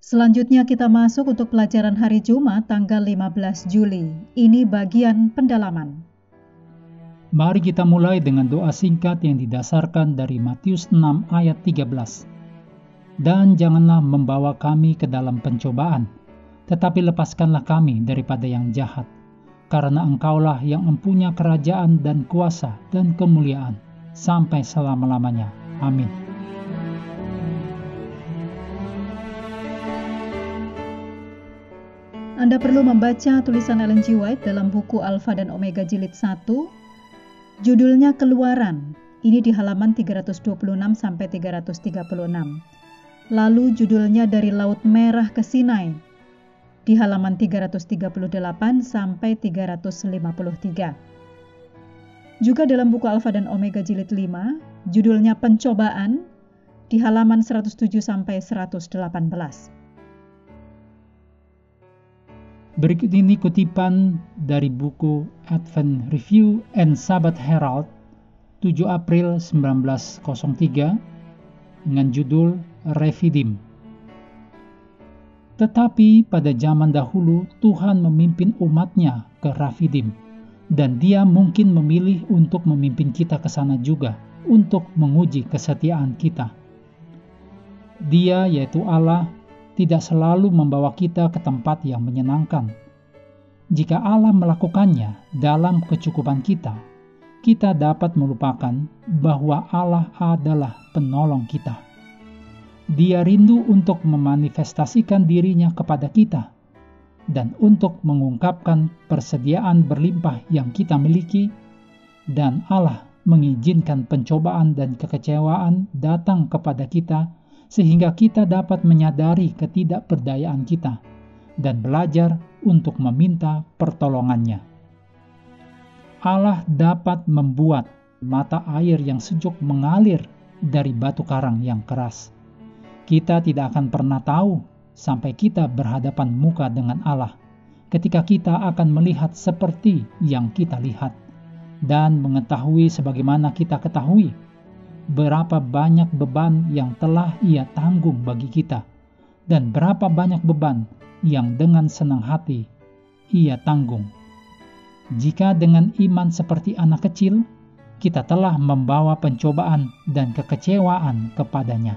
Selanjutnya kita masuk untuk pelajaran hari Jumat tanggal 15 Juli. Ini bagian pendalaman. Mari kita mulai dengan doa singkat yang didasarkan dari Matius 6 ayat 13. Dan janganlah membawa kami ke dalam pencobaan, tetapi lepaskanlah kami daripada yang jahat. Karena engkaulah yang mempunyai kerajaan dan kuasa dan kemuliaan sampai selama-lamanya. Amin. Anda perlu membaca tulisan Ellen G. White dalam buku Alpha dan Omega Jilid 1. Judulnya Keluaran. Ini di halaman 326 sampai 336. Lalu judulnya Dari Laut Merah ke Sinai di halaman 338 sampai 353. Juga dalam buku Alpha dan Omega Jilid 5, judulnya Pencobaan di halaman 107 sampai 118. Berikut ini kutipan dari buku Advent Review and Sabbath Herald 7 April 1903 dengan judul Refidim. Tetapi pada zaman dahulu Tuhan memimpin umatnya ke Rafidim dan dia mungkin memilih untuk memimpin kita ke sana juga untuk menguji kesetiaan kita. Dia yaitu Allah tidak selalu membawa kita ke tempat yang menyenangkan. Jika Allah melakukannya dalam kecukupan kita, kita dapat melupakan bahwa Allah adalah penolong kita. Dia rindu untuk memanifestasikan dirinya kepada kita dan untuk mengungkapkan persediaan berlimpah yang kita miliki, dan Allah mengizinkan pencobaan dan kekecewaan datang kepada kita sehingga kita dapat menyadari ketidakberdayaan kita dan belajar untuk meminta pertolongannya. Allah dapat membuat mata air yang sejuk mengalir dari batu karang yang keras. Kita tidak akan pernah tahu sampai kita berhadapan muka dengan Allah ketika kita akan melihat seperti yang kita lihat dan mengetahui sebagaimana kita ketahui berapa banyak beban yang telah Ia tanggung bagi kita, dan berapa banyak beban yang dengan senang hati Ia tanggung. Jika dengan iman seperti anak kecil, kita telah membawa pencobaan dan kekecewaan kepadanya.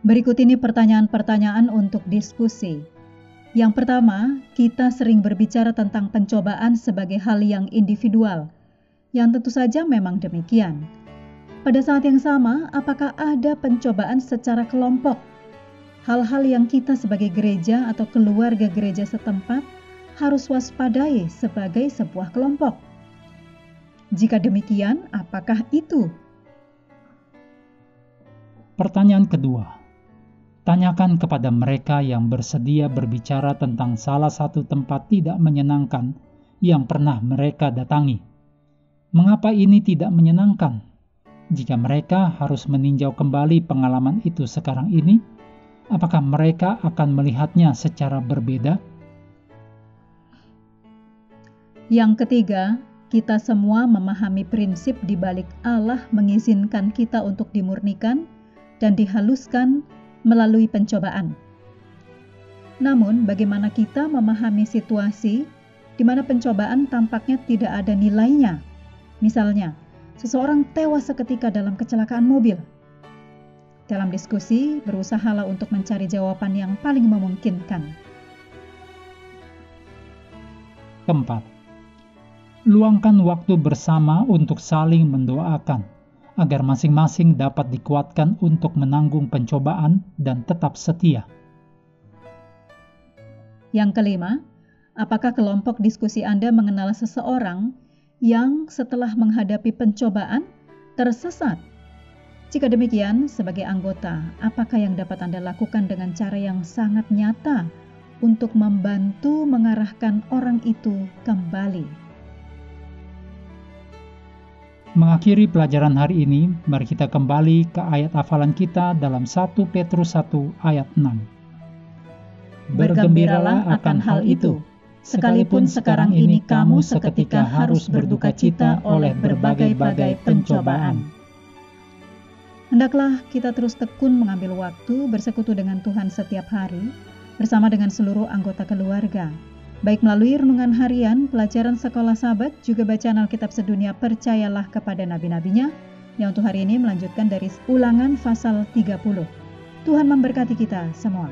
Berikut ini pertanyaan-pertanyaan untuk diskusi. Yang pertama, kita sering berbicara tentang pencobaan sebagai hal yang individual – yang tentu saja memang demikian. Pada saat yang sama, apakah ada pencobaan secara kelompok? Hal-hal yang kita sebagai gereja atau keluarga gereja setempat harus waspadai sebagai sebuah kelompok. Jika demikian, apakah itu? Pertanyaan kedua, tanyakan kepada mereka yang bersedia berbicara tentang salah satu tempat tidak menyenangkan yang pernah mereka datangi Mengapa ini tidak menyenangkan? Jika mereka harus meninjau kembali pengalaman itu sekarang ini, apakah mereka akan melihatnya secara berbeda? Yang ketiga, kita semua memahami prinsip di balik Allah mengizinkan kita untuk dimurnikan dan dihaluskan melalui pencobaan. Namun, bagaimana kita memahami situasi di mana pencobaan tampaknya tidak ada nilainya Misalnya, seseorang tewas seketika dalam kecelakaan mobil. Dalam diskusi, berusahalah untuk mencari jawaban yang paling memungkinkan. Keempat, luangkan waktu bersama untuk saling mendoakan, agar masing-masing dapat dikuatkan untuk menanggung pencobaan dan tetap setia. Yang kelima, apakah kelompok diskusi Anda mengenal seseorang yang setelah menghadapi pencobaan tersesat jika demikian, sebagai anggota, apakah yang dapat Anda lakukan dengan cara yang sangat nyata untuk membantu mengarahkan orang itu kembali? Mengakhiri pelajaran hari ini, mari kita kembali ke ayat hafalan kita dalam 1 Petrus 1 ayat 6. Bergembiralah akan hal itu, sekalipun sekarang ini kamu seketika harus berduka cita oleh berbagai-bagai pencobaan Hendaklah kita terus tekun mengambil waktu bersekutu dengan Tuhan setiap hari bersama dengan seluruh anggota keluarga. Baik melalui renungan harian, pelajaran sekolah sahabat, juga bacaan Alkitab sedunia percayalah kepada nabi-nabinya yang untuk hari ini melanjutkan dari ulangan pasal 30. Tuhan memberkati kita semua.